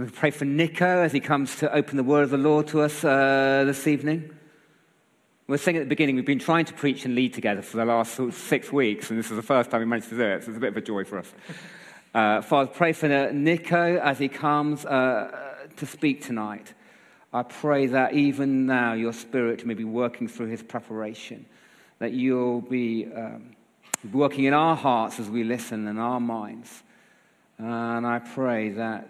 We pray for Nico as he comes to open the word of the Lord to us uh, this evening. We are saying at the beginning, we've been trying to preach and lead together for the last six weeks, and this is the first time we managed to do it, so it's a bit of a joy for us. Uh, Father, pray for Nico as he comes uh, to speak tonight. I pray that even now your spirit may be working through his preparation, that you'll be um, working in our hearts as we listen and our minds. And I pray that,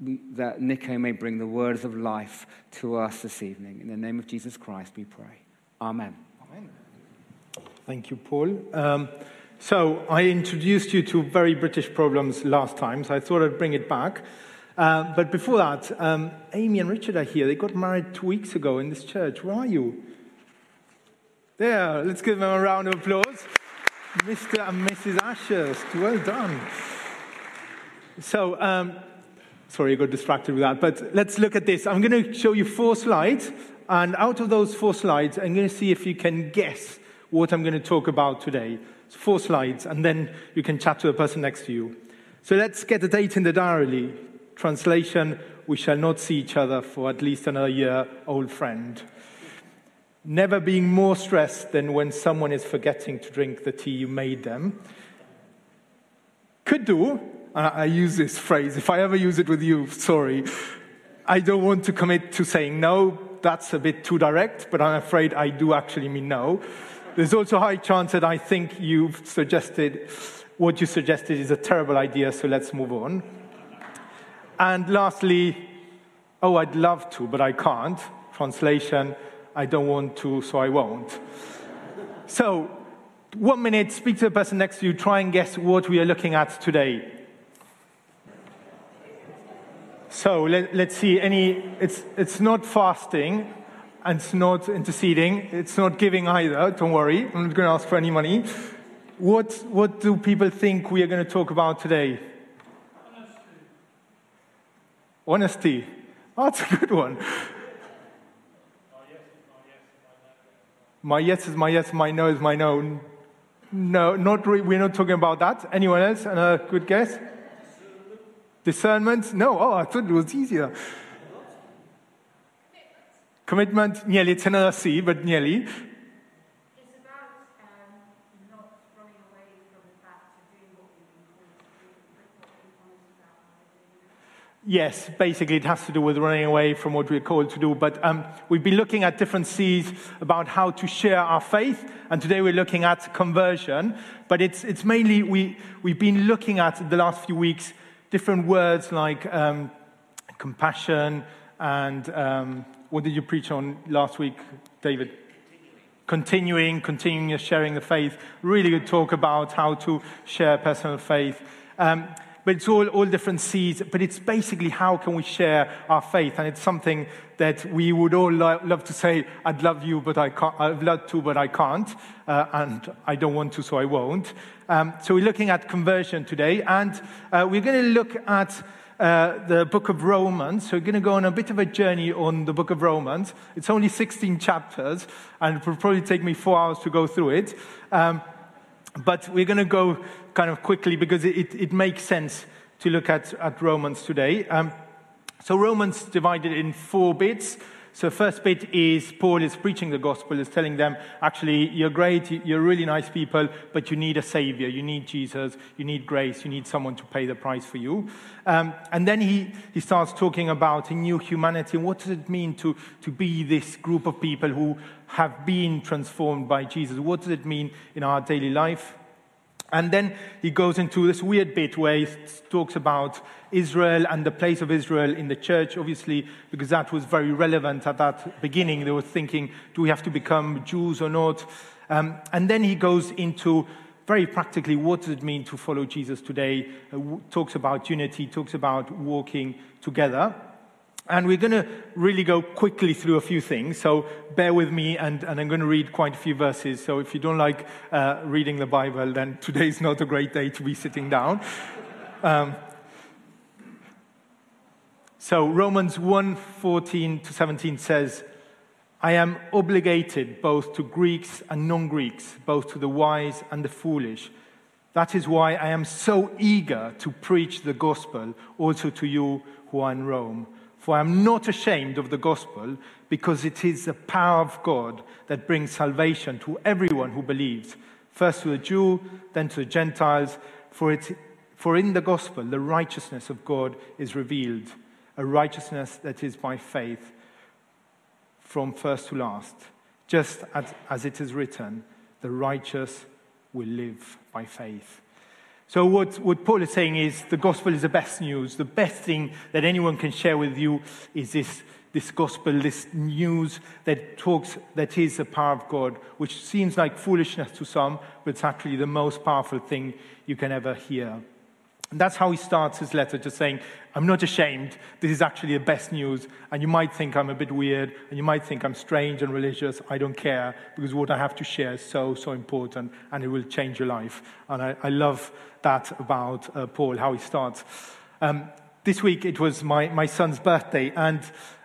that Nico may bring the words of life to us this evening. In the name of Jesus Christ, we pray. Amen. Amen. Thank you, Paul. Um, so, I introduced you to very British problems last time, so I thought I'd bring it back. Uh, but before that, um, Amy and Richard are here. They got married two weeks ago in this church. Where are you? There, let's give them a round of applause. Mr. and Mrs. Ashurst, well done. So, um, sorry, I got distracted with that, but let's look at this. I'm going to show you four slides, and out of those four slides, I'm going to see if you can guess what I'm going to talk about today. Four slides, and then you can chat to the person next to you. So let's get a date in the diary. Translation, we shall not see each other for at least another year, old friend. Never being more stressed than when someone is forgetting to drink the tea you made them. Could do, I use this phrase, if I ever use it with you, sorry. I don't want to commit to saying no, that's a bit too direct, but I'm afraid I do actually mean no. There's also a high chance that I think you've suggested, what you suggested is a terrible idea, so let's move on. And lastly, oh, I'd love to, but I can't. Translation, I don't want to, so I won't. So, one minute, speak to the person next to you, try and guess what we are looking at today. So let, us see. Any, it's, it's not fasting, and it's not interceding. It's not giving either. Don't worry. I'm not going to ask for any money. What, what do people think we are going to talk about today? Honesty. Honesty. Oh, that's a good one. My yes is my yes, my no is my no. No, not re- we're not talking about that. Anyone else? A good guess? Discernment? No. Oh, I thought it was easier. Commitment? Nearly. It's another C, but nearly. Yes, basically it has to do with running away from what we're called to do. But um, we've been looking at different C's about how to share our faith, and today we're looking at conversion. But it's, it's mainly, we, we've been looking at the last few weeks different words like um, compassion and um, what did you preach on last week, David? Continuing, continuing sharing the faith. Really good talk about how to share personal faith. Um, but it's all, all different seeds. But it's basically how can we share our faith, and it's something that we would all lo- love to say. I'd love you, but I can't. I'd love to, but I can't, uh, and I don't want to, so I won't. Um, so we're looking at conversion today, and uh, we're going to look at. Uh, the book of Romans. So we're going to go on a bit of a journey on the book of Romans. It's only 16 chapters, and it will probably take me four hours to go through it. Um, but we're going to go kind of quickly because it, it makes sense to look at, at Romans today. Um, so Romans divided in four bits. So first bit is Paul is preaching the gospel, is telling them, actually, you're great, you're really nice people, but you need a savior, you need Jesus, you need grace, you need someone to pay the price for you. Um, and then he, he starts talking about a new humanity. What does it mean to, to be this group of people who have been transformed by Jesus? What does it mean in our daily life? And then he goes into this weird bit where he talks about Israel and the place of Israel in the church, obviously, because that was very relevant at that beginning. They were thinking, do we have to become Jews or not? Um, and then he goes into very practically what does it mean to follow Jesus today, uh, talks about unity, talks about walking together. And we're going to really go quickly through a few things, so bear with me, and, and I'm going to read quite a few verses. So if you don't like uh, reading the Bible, then today's not a great day to be sitting down. Um, so Romans 1 14 to 17 says, I am obligated both to Greeks and non Greeks, both to the wise and the foolish. That is why I am so eager to preach the gospel also to you who are in Rome. For I am not ashamed of the gospel, because it is the power of God that brings salvation to everyone who believes, first to the Jew, then to the Gentiles. For, it, for in the gospel, the righteousness of God is revealed, a righteousness that is by faith from first to last. Just as, as it is written, the righteous will live by faith. So, what, what Paul is saying is the gospel is the best news. The best thing that anyone can share with you is this, this gospel, this news that talks, that is the power of God, which seems like foolishness to some, but it's actually the most powerful thing you can ever hear. And that's how he starts his letter, just saying, I'm not ashamed. This is actually the best news. And you might think I'm a bit weird, and you might think I'm strange and religious. I don't care, because what I have to share is so, so important, and it will change your life. And I, I love that about uh, Paul, how he starts. Um, this week it was my, my son's birthday, and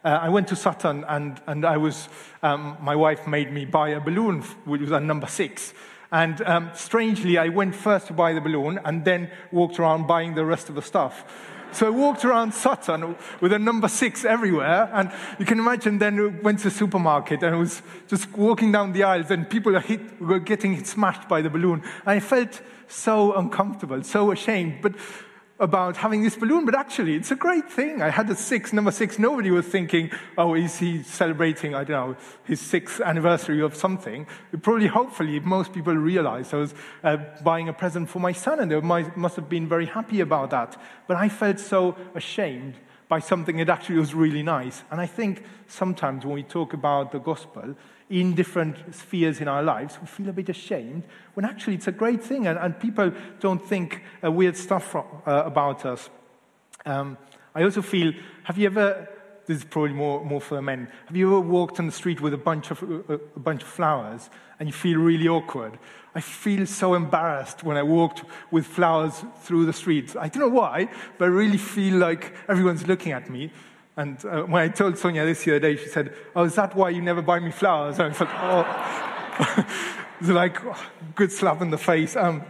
uh, I went to Sutton, and, and I was, um, my wife made me buy a balloon, which was a number six. And um, strangely, I went first to buy the balloon and then walked around buying the rest of the stuff. So I walked around Sutton with a number six everywhere. And you can imagine then went to the supermarket and I was just walking down the aisles and people hit, were getting smashed by the balloon. And I felt so uncomfortable, so ashamed. But about having this balloon, but actually, it's a great thing. I had a six, number six. Nobody was thinking, oh, is he celebrating, I don't know, his sixth anniversary of something? Probably, hopefully, most people realized I was uh, buying a present for my son, and they must have been very happy about that. But I felt so ashamed by something that actually was really nice. And I think sometimes when we talk about the gospel, in different spheres in our lives, we feel a bit ashamed when actually it's a great thing and, and people don't think uh, weird stuff from, uh, about us. Um, I also feel, have you ever, this is probably more, more for the men, have you ever walked on the street with a bunch of, uh, a bunch of flowers and you feel really awkward? I feel so embarrassed when I walked with flowers through the streets. I don't know why, but I really feel like everyone's looking at me. And uh, when I told Sonia this the other day, she said, Oh, is that why you never buy me flowers? And I thought, Oh, it's like oh, good slap in the face. Um,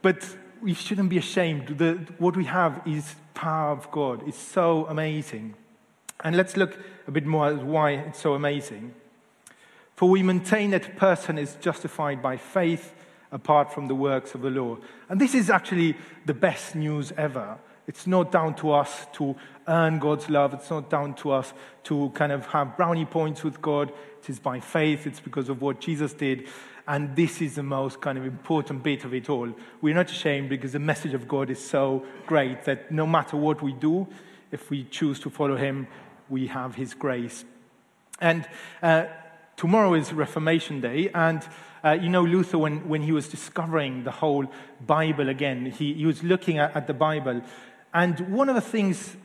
but we shouldn't be ashamed. The, what we have is power of God. It's so amazing. And let's look a bit more at why it's so amazing. For we maintain that a person is justified by faith apart from the works of the law. And this is actually the best news ever. It's not down to us to earn God's love. It's not down to us to kind of have brownie points with God. It is by faith. It's because of what Jesus did. And this is the most kind of important bit of it all. We're not ashamed because the message of God is so great that no matter what we do, if we choose to follow Him, we have His grace. And uh, tomorrow is Reformation Day. And uh, you know, Luther, when, when he was discovering the whole Bible again, he, he was looking at, at the Bible. And one of the things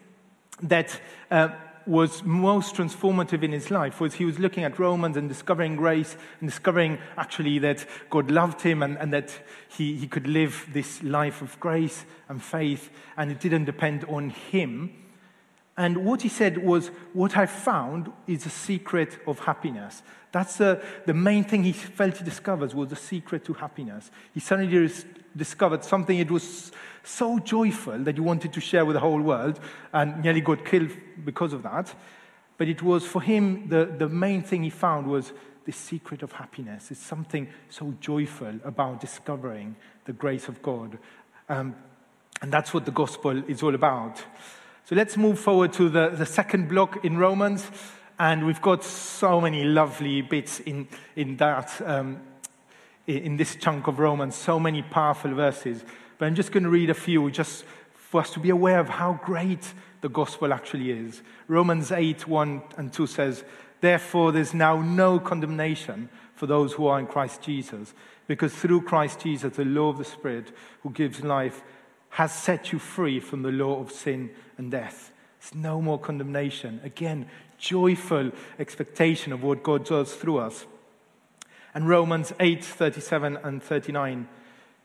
that uh, was most transformative in his life was he was looking at Romans and discovering grace and discovering actually that God loved him and, and that he, he could live this life of grace and faith and it didn't depend on him. And what he said was, What I found is the secret of happiness. That's uh, the main thing he felt he discovered was the secret to happiness. He suddenly discovered something that was so joyful that he wanted to share with the whole world and nearly got killed because of that. But it was for him, the, the main thing he found was the secret of happiness. It's something so joyful about discovering the grace of God. Um, and that's what the gospel is all about. So let's move forward to the, the second block in Romans. And we've got so many lovely bits in, in that, um, in this chunk of Romans, so many powerful verses. But I'm just going to read a few just for us to be aware of how great the gospel actually is. Romans 8 1 and 2 says, Therefore, there's now no condemnation for those who are in Christ Jesus, because through Christ Jesus, the law of the Spirit who gives life has set you free from the law of sin and death. There's no more condemnation. Again, joyful expectation of what God does through us. And Romans 8 37 and 39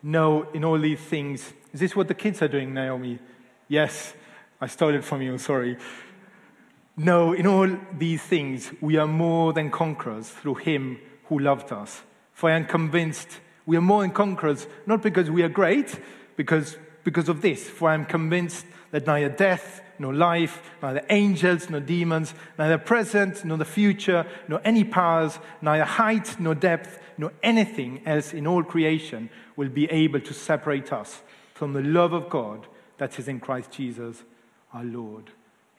know in all these things. Is this what the kids are doing, Naomi? Yes, I stole it from you, sorry. No, in all these things, we are more than conquerors through him who loved us. For I am convinced We are more than conquerors, not because we are great, because, because of this. For I am convinced that neither death, nor life, neither angels, nor demons, neither present, nor the future, nor any powers, neither height, nor depth, nor anything else in all creation will be able to separate us from the love of God that is in Christ Jesus our Lord.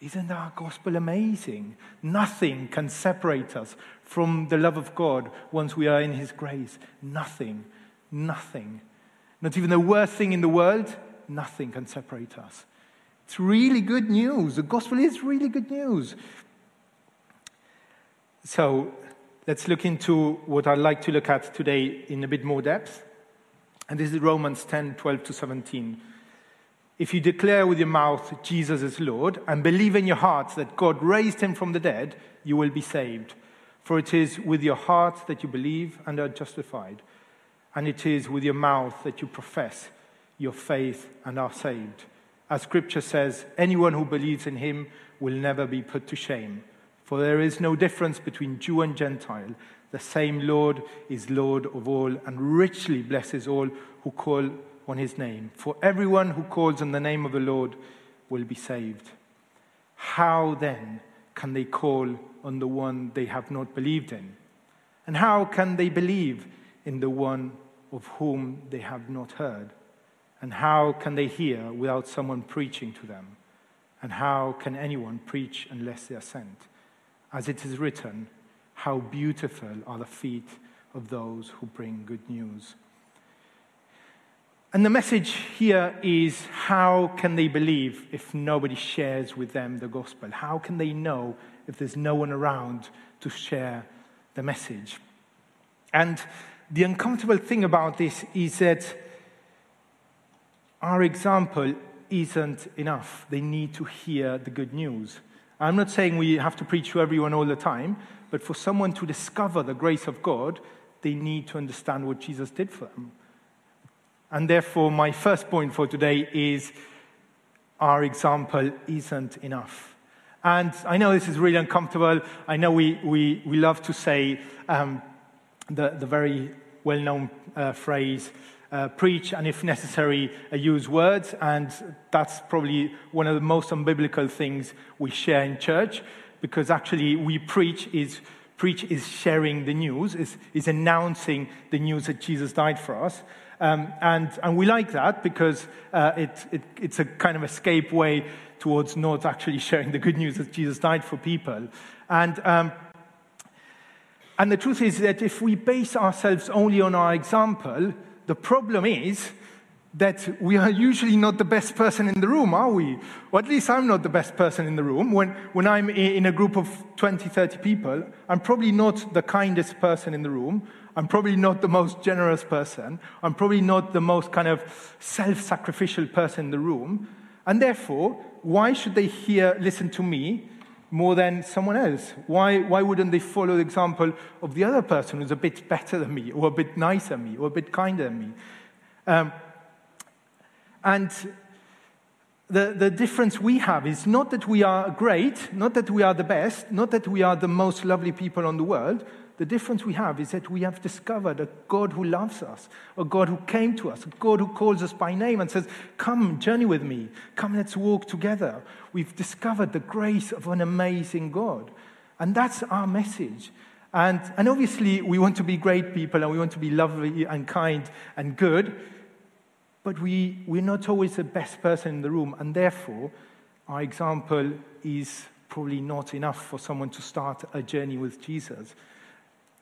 Isn't our gospel amazing? Nothing can separate us from the love of God once we are in His grace. Nothing. Nothing. Not even the worst thing in the world, nothing can separate us. It's really good news. The gospel is really good news. So let's look into what I'd like to look at today in a bit more depth. And this is Romans 10 12 to 17. If you declare with your mouth Jesus is Lord and believe in your heart that God raised him from the dead, you will be saved. For it is with your heart that you believe and are justified, and it is with your mouth that you profess your faith and are saved. As scripture says, anyone who believes in him will never be put to shame. For there is no difference between Jew and Gentile. The same Lord is Lord of all and richly blesses all who call on his name. For everyone who calls on the name of the Lord will be saved. How then can they call on the one they have not believed in? And how can they believe in the one of whom they have not heard? And how can they hear without someone preaching to them? And how can anyone preach unless they are sent? As it is written, how beautiful are the feet of those who bring good news. And the message here is how can they believe if nobody shares with them the gospel? How can they know if there's no one around to share the message? And the uncomfortable thing about this is that our example isn't enough. They need to hear the good news. I'm not saying we have to preach to everyone all the time, but for someone to discover the grace of God, they need to understand what Jesus did for them. And therefore, my first point for today is our example isn't enough. And I know this is really uncomfortable. I know we, we, we love to say um, the, the very well known uh, phrase, uh, preach and, if necessary, uh, use words. And that's probably one of the most unbiblical things we share in church because actually we preach is preach is sharing the news, is, is announcing the news that Jesus died for us. Um, and, and we like that because uh, it, it, it's a kind of escape way towards not actually sharing the good news that Jesus died for people. And, um, and the truth is that if we base ourselves only on our example, the problem is that we are usually not the best person in the room, are we? Or at least I'm not the best person in the room. When, when I'm in a group of 20, 30 people, I'm probably not the kindest person in the room. I'm probably not the most generous person. I'm probably not the most kind of self sacrificial person in the room. And therefore, why should they hear, listen to me more than someone else? Why, why wouldn't they follow the example of the other person who's a bit better than me, or a bit nicer than me, or a bit kinder than me? Um, and the, the difference we have is not that we are great, not that we are the best, not that we are the most lovely people on the world, the difference we have is that we have discovered a God who loves us, a God who came to us, a God who calls us by name and says, Come, journey with me. Come, let's walk together. We've discovered the grace of an amazing God. And that's our message. And, and obviously, we want to be great people and we want to be lovely and kind and good, but we, we're not always the best person in the room. And therefore, our example is probably not enough for someone to start a journey with Jesus.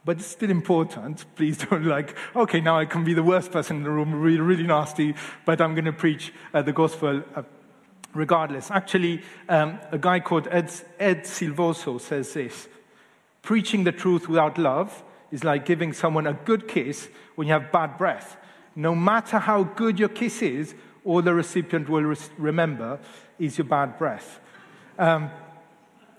But it's still important. Please don't like, okay, now I can be the worst person in the room, really, really nasty, but I'm going to preach uh, the gospel uh, regardless. Actually, um, a guy called Ed, Ed Silvoso says this Preaching the truth without love is like giving someone a good kiss when you have bad breath. No matter how good your kiss is, all the recipient will remember is your bad breath. Um,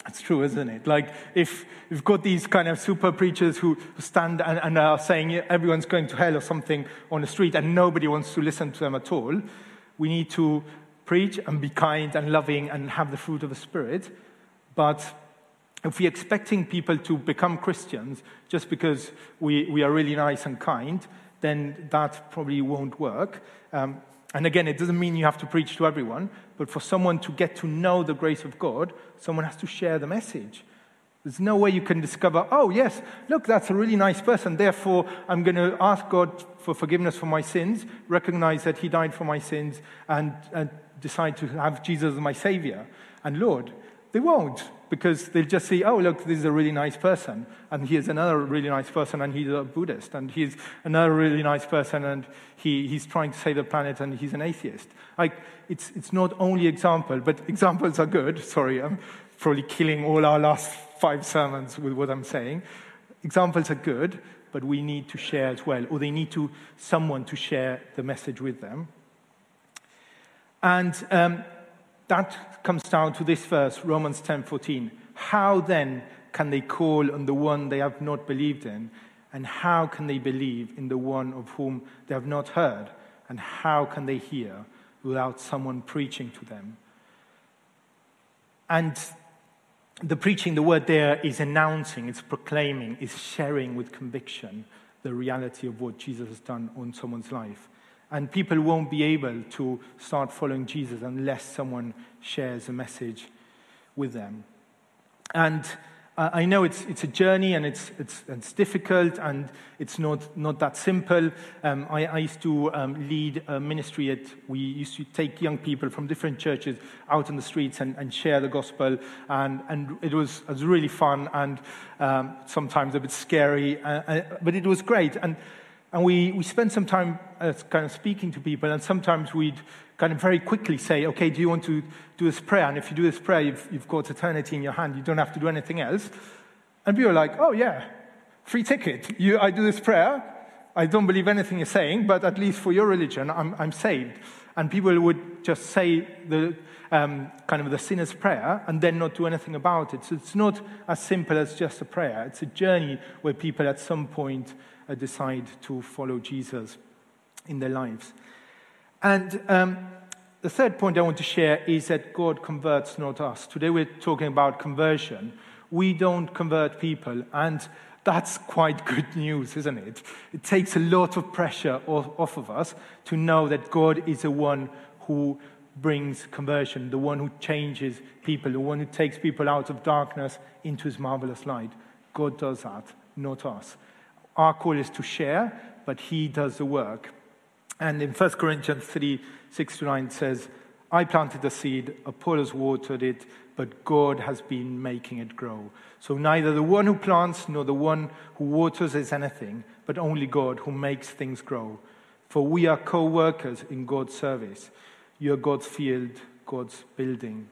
it's true, isn't it? Like, if you've got these kind of super preachers who stand and, and, are saying everyone's going to hell or something on the street and nobody wants to listen to them at all, we need to preach and be kind and loving and have the fruit of the Spirit. But if we're expecting people to become Christians just because we, we are really nice and kind, then that probably won't work. Um, and again, it doesn't mean you have to preach to everyone, but for someone to get to know the grace of God, someone has to share the message. There's no way you can discover, oh, yes, look, that's a really nice person. Therefore, I'm going to ask God for forgiveness for my sins, recognize that He died for my sins, and, and decide to have Jesus as my Savior and Lord. They won't, because they'll just see, oh, look, this is a really nice person, and here's another really nice person, and he's a Buddhist, and he's another really nice person, and he, he's trying to save the planet, and he's an atheist. Like, it's, it's not only example, but examples are good. Sorry, I'm probably killing all our last five sermons with what I'm saying. Examples are good, but we need to share as well, or they need to someone to share the message with them. And um, that comes down to this verse, Romans 10:14. How then can they call on the one they have not believed in? And how can they believe in the one of whom they have not heard? And how can they hear without someone preaching to them? And the preaching, the word there is announcing, it's proclaiming, is sharing with conviction the reality of what Jesus has done on someone's life. And people won't be able to start following Jesus unless someone shares a message with them. And uh, I know it's, it's a journey and it's, it's, it's difficult and it's not, not that simple. Um, I, I, used to um, lead a ministry at, we used to take young people from different churches out on the streets and, and share the gospel. And, and it, was, it was really fun and um, sometimes a bit scary, uh, uh, but it was great. And, and we, we spent some time uh, kind of speaking to people, and sometimes we'd kind of very quickly say, okay, do you want to do this prayer? And if you do this prayer, you've, you've got eternity in your hand. You don't have to do anything else. And we were like, oh, yeah, free ticket. You, I do this prayer. I don't believe anything you're saying, but at least for your religion, I'm, I'm saved. And people would just say the um, kind of the sinner's prayer and then not do anything about it. So it's not as simple as just a prayer. It's a journey where people at some point decide to follow Jesus in their lives. And um, the third point I want to share is that God converts, not us. Today we're talking about conversion. We don't convert people, and that's quite good news, isn't it? It takes a lot of pressure off of us to know that God is the one who brings conversion, the one who changes people, the one who takes people out of darkness into his marvelous light. God does that, not us. Our call is to share, but he does the work. And in 1 Corinthians 3 6 to 9 says, I planted the seed, Apollos watered it, but God has been making it grow. So neither the one who plants nor the one who waters is anything, but only God who makes things grow. For we are co workers in God's service. You are God's field, God's building.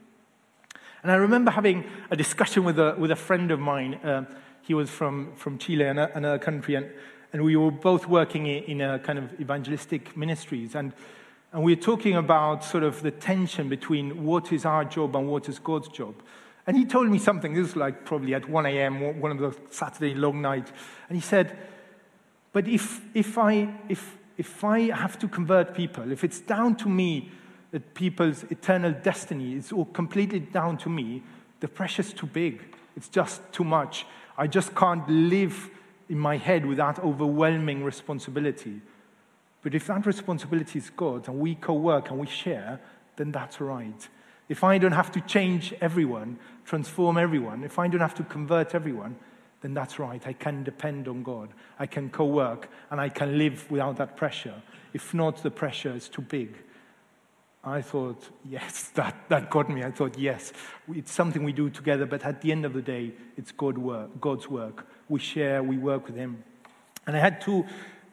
And I remember having a discussion with a, with a friend of mine. Uh, he was from, from Chile, and another country, and and we were both working in a kind of evangelistic ministries. And, and we were talking about sort of the tension between what is our job and what is God's job. And he told me something, this was like probably at 1 a.m., one of the Saturday long nights. And he said, But if, if, I, if, if I have to convert people, if it's down to me that people's eternal destiny is all completely down to me, the pressure's too big. It's just too much. I just can't live in my head with that overwhelming responsibility. But if that responsibility is God's and we co work and we share, then that's right. If I don't have to change everyone, transform everyone, if I don't have to convert everyone, then that's right. I can depend on God. I can co work and I can live without that pressure. If not, the pressure is too big. I thought, yes, that, that got me. I thought, yes, it's something we do together, but at the end of the day, it's God work, God's work we share, we work with him. And I had two,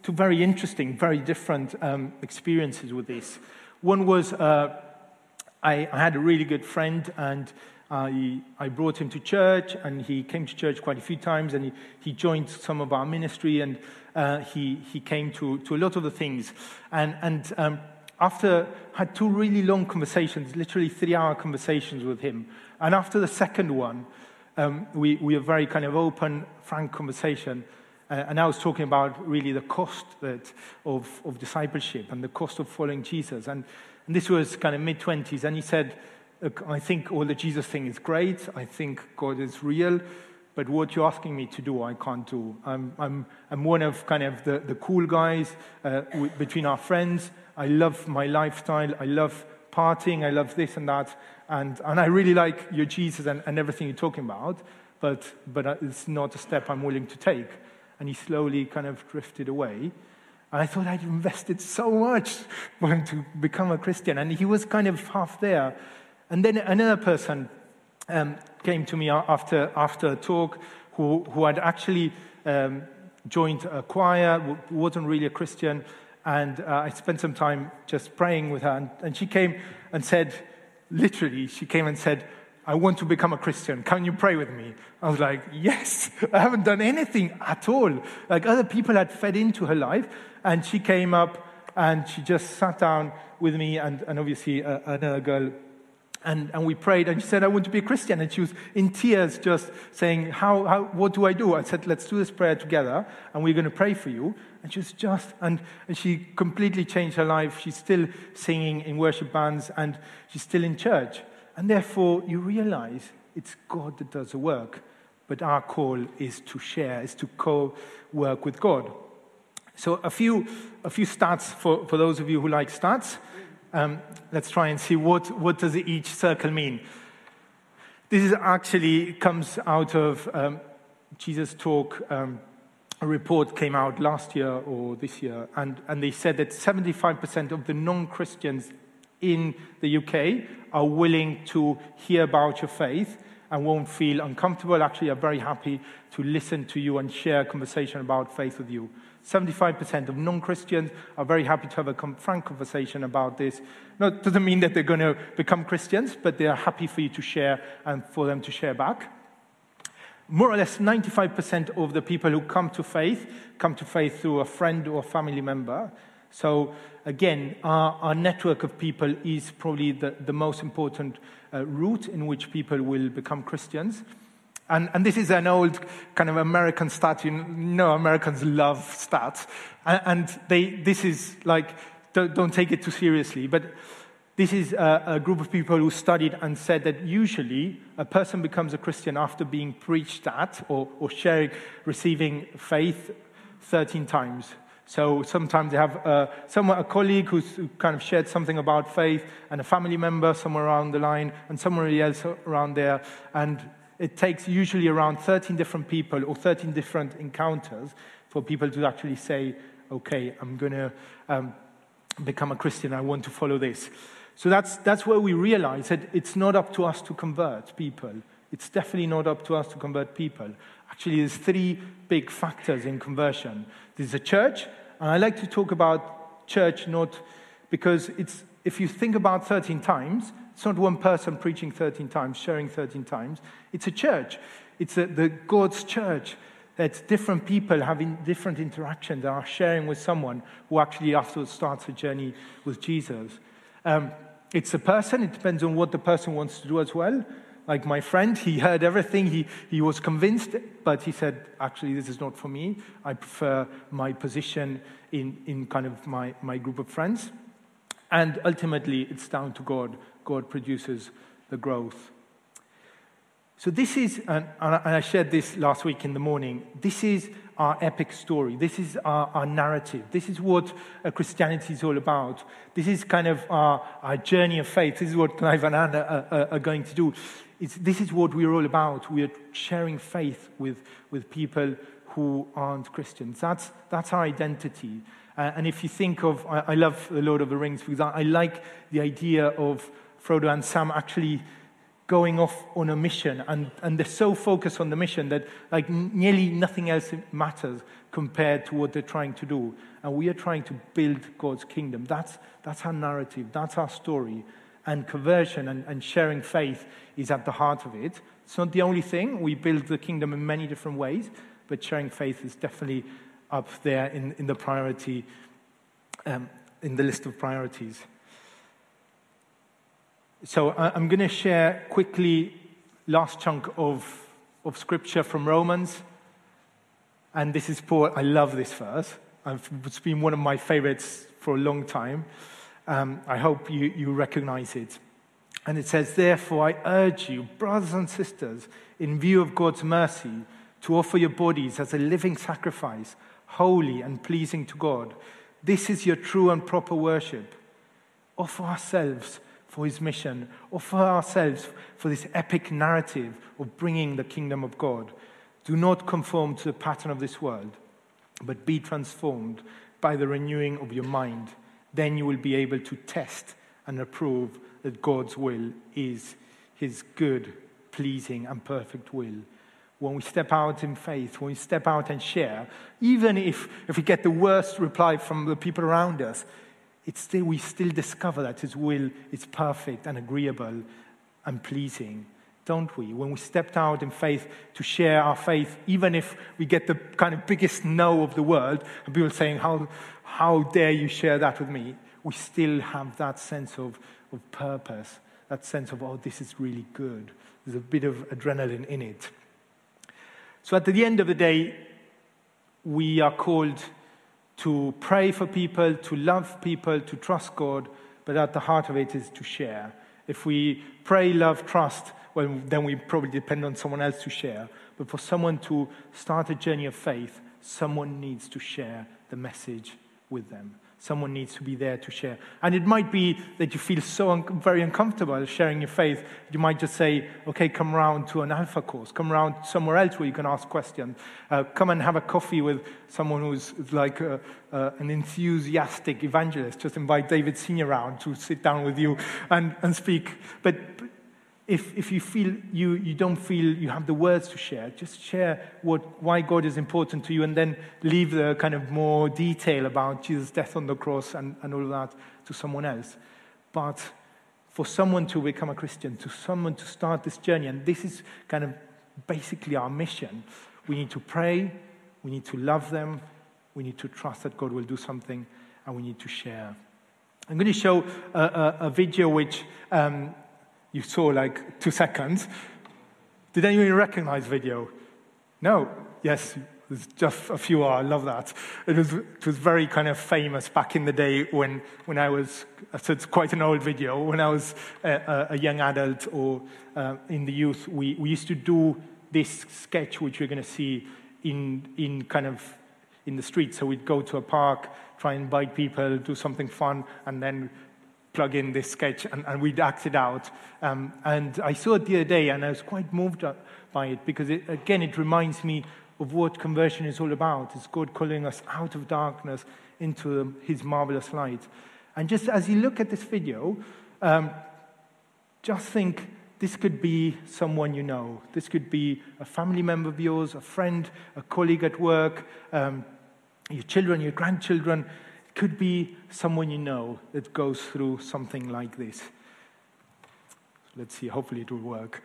two very interesting, very different um, experiences with this. One was uh, I, I, had a really good friend, and I, I brought him to church, and he came to church quite a few times, and he, he joined some of our ministry, and uh, he, he came to, to a lot of the things. And, and um, after had two really long conversations, literally three-hour conversations with him, and after the second one, um, we, we have very kind of open, frank conversation. Uh, and I was talking about really the cost that, of, of discipleship and the cost of following Jesus. And, and this was kind of mid 20s. And he said, I think all the Jesus thing is great. I think God is real. but what you're asking me to do, I can't do. I'm, I'm, I'm one of kind of the, the cool guys uh, w- between our friends. I love my lifestyle. I love partying. I love this and that. And, and I really like your Jesus and, and everything you're talking about, but, but it's not a step I'm willing to take. And he slowly kind of drifted away. And I thought I'd invested so much him to become a Christian. And he was kind of half there. And then another person um, came to me after, after a talk who, who had actually um, joined a choir, wasn't really a Christian. And uh, I spent some time just praying with her. And, and she came and said, literally, she came and said, I want to become a Christian. Can you pray with me? I was like, yes, I haven't done anything at all. Like other people had fed into her life, and she came up and she just sat down with me and, and obviously uh, another girl. And, and we prayed, and she said, I want to be a Christian. And she was in tears, just saying, how, how, What do I do? I said, Let's do this prayer together, and we're going to pray for you. And she was just, and, and she completely changed her life. She's still singing in worship bands, and she's still in church. And therefore, you realize it's God that does the work, but our call is to share, is to co work with God. So, a few, a few stats for, for those of you who like stats. Um, let's try and see what, what does each circle mean. This is actually comes out of um, Jesus' talk. Um, a report came out last year or this year, and, and they said that 75% of the non Christians in the UK are willing to hear about your faith and won't feel uncomfortable, actually, are very happy to listen to you and share conversation about faith with you. 75% of non Christians are very happy to have a frank conversation about this. No, it doesn't mean that they're going to become Christians, but they are happy for you to share and for them to share back. More or less 95% of the people who come to faith come to faith through a friend or family member. So, again, our, our network of people is probably the, the most important uh, route in which people will become Christians. And, and, this is an old kind of American stat. You know, Americans love stats. And, and they, this is like, don't, don't, take it too seriously, but this is a, a, group of people who studied and said that usually a person becomes a Christian after being preached at or, or sharing, receiving faith 13 times. So sometimes they have uh, a colleague who's who kind of shared something about faith, and a family member somewhere around the line, and somewhere else around there. And it takes usually around 13 different people or 13 different encounters for people to actually say, okay, I'm going to um, become a Christian, I want to follow this. So that's, that's where we realize that it's not up to us to convert people. It's definitely not up to us to convert people. Actually, there's three big factors in conversion. There's a church, and I like to talk about church not because it's, if you think about 13 times, it's not one person preaching 13 times, sharing 13 times. It's a church. It's a, the God's church. That different people having different interactions that are sharing with someone who actually afterwards starts a journey with Jesus. Um, it's a person. It depends on what the person wants to do as well. Like my friend, he heard everything. He, he was convinced, but he said, actually, this is not for me. I prefer my position in, in kind of my, my group of friends. And ultimately, it's down to God God produces the growth. So, this is, and I shared this last week in the morning, this is our epic story. This is our, our narrative. This is what uh, Christianity is all about. This is kind of our, our journey of faith. This is what Clive and Anna are, are, are going to do. It's, this is what we're all about. We are sharing faith with, with people who aren't Christians. That's, that's our identity. Uh, and if you think of, I, I love The Lord of the Rings because I, I like the idea of Frodo and Sam actually going off on a mission, and, and they're so focused on the mission that like nearly nothing else matters compared to what they're trying to do. And we are trying to build God's kingdom. That's, that's our narrative, that's our story. And conversion and, and sharing faith is at the heart of it. It's not the only thing. We build the kingdom in many different ways, but sharing faith is definitely up there in, in the priority, um, in the list of priorities. So I'm going to share quickly last chunk of, of scripture from Romans. And this is Paul. I love this verse. It's been one of my favorites for a long time. Um, I hope you, you recognize it. And it says, Therefore, I urge you, brothers and sisters, in view of God's mercy, to offer your bodies as a living sacrifice, holy and pleasing to God. This is your true and proper worship. Offer ourselves for his mission, offer ourselves for this epic narrative of bringing the kingdom of God. Do not conform to the pattern of this world, but be transformed by the renewing of your mind. Then you will be able to test and approve that God's will is his good, pleasing, and perfect will. When we step out in faith, when we step out and share, even if, if we get the worst reply from the people around us, it's still, we still discover that His will is perfect and agreeable and pleasing, don't we? When we stepped out in faith to share our faith, even if we get the kind of biggest no of the world, and people saying, How, how dare you share that with me? We still have that sense of of purpose, that sense of, oh, this is really good. There's a bit of adrenaline in it. So at the end of the day, we are called to pray for people, to love people, to trust God, but at the heart of it is to share. If we pray, love, trust, well, then we probably depend on someone else to share. But for someone to start a journey of faith, someone needs to share the message with them. Someone needs to be there to share. And it might be that you feel so un- very uncomfortable sharing your faith. You might just say, okay, come around to an alpha course, come around somewhere else where you can ask questions. Uh, come and have a coffee with someone who's like a, uh, an enthusiastic evangelist. Just invite David Senior around to sit down with you and, and speak. But, but if, if you feel you, you don't feel you have the words to share, just share what, why God is important to you and then leave the kind of more detail about Jesus' death on the cross and, and all of that to someone else. But for someone to become a Christian, to someone to start this journey, and this is kind of basically our mission, we need to pray, we need to love them, we need to trust that God will do something, and we need to share. I'm going to show a, a, a video which um, you saw like two seconds. Did anyone recognize video? No. Yes, there's just a few are. I love that. It was, it was very kind of famous back in the day when, when I was, so it's quite an old video, when I was a, a young adult or uh, in the youth, we, we used to do this sketch, which you're going to see in, in kind of in the street. So we'd go to a park, try and bite people, do something fun, and then plug in this sketch and, and we'd act it out. Um, and I saw it the other day and I was quite moved by it because, it, again, it reminds me of what conversion is all about. It's God calling us out of darkness into his marvelous light. And just as you look at this video, um, just think this could be someone you know. This could be a family member of yours, a friend, a colleague at work, um, your children, your grandchildren could be someone you know that goes through something like this. Let's see, hopefully it will work.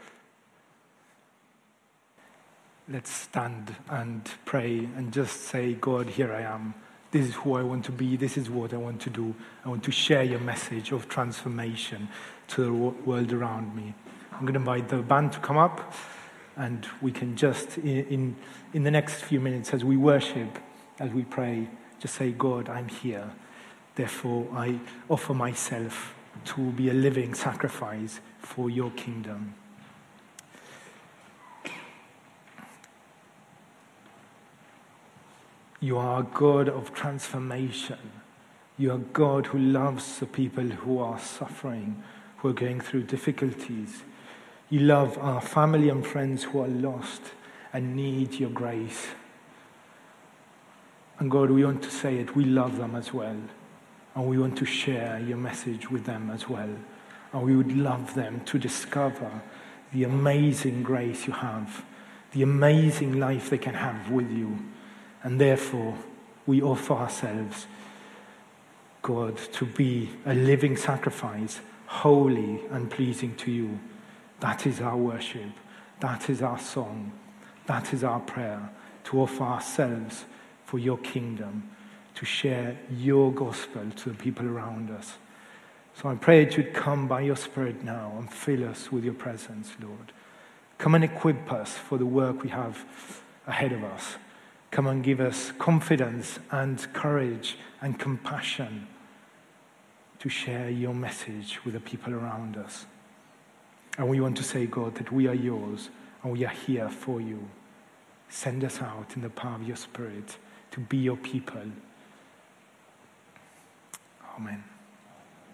Let's stand and pray and just say, God, here I am. This is who I want to be. This is what I want to do. I want to share your message of transformation to the world around me. I'm going to invite the band to come up, and we can just, in, in the next few minutes, as we worship, as we pray, just say, God, I'm here. Therefore, I offer myself to be a living sacrifice for your kingdom. You are a God of transformation. You are God who loves the people who are suffering, who are going through difficulties. You love our family and friends who are lost and need your grace. And God, we want to say it, we love them as well. And we want to share your message with them as well. And we would love them to discover the amazing grace you have, the amazing life they can have with you. And therefore, we offer ourselves, God, to be a living sacrifice, holy and pleasing to you. That is our worship. That is our song. That is our prayer, to offer ourselves for your kingdom, to share your gospel to the people around us. So I pray that you'd come by your Spirit now and fill us with your presence, Lord. Come and equip us for the work we have ahead of us. Come and give us confidence and courage and compassion to share your message with the people around us. And we want to say, God, that we are yours and we are here for you. Send us out in the power of your Spirit to be your people. Amen.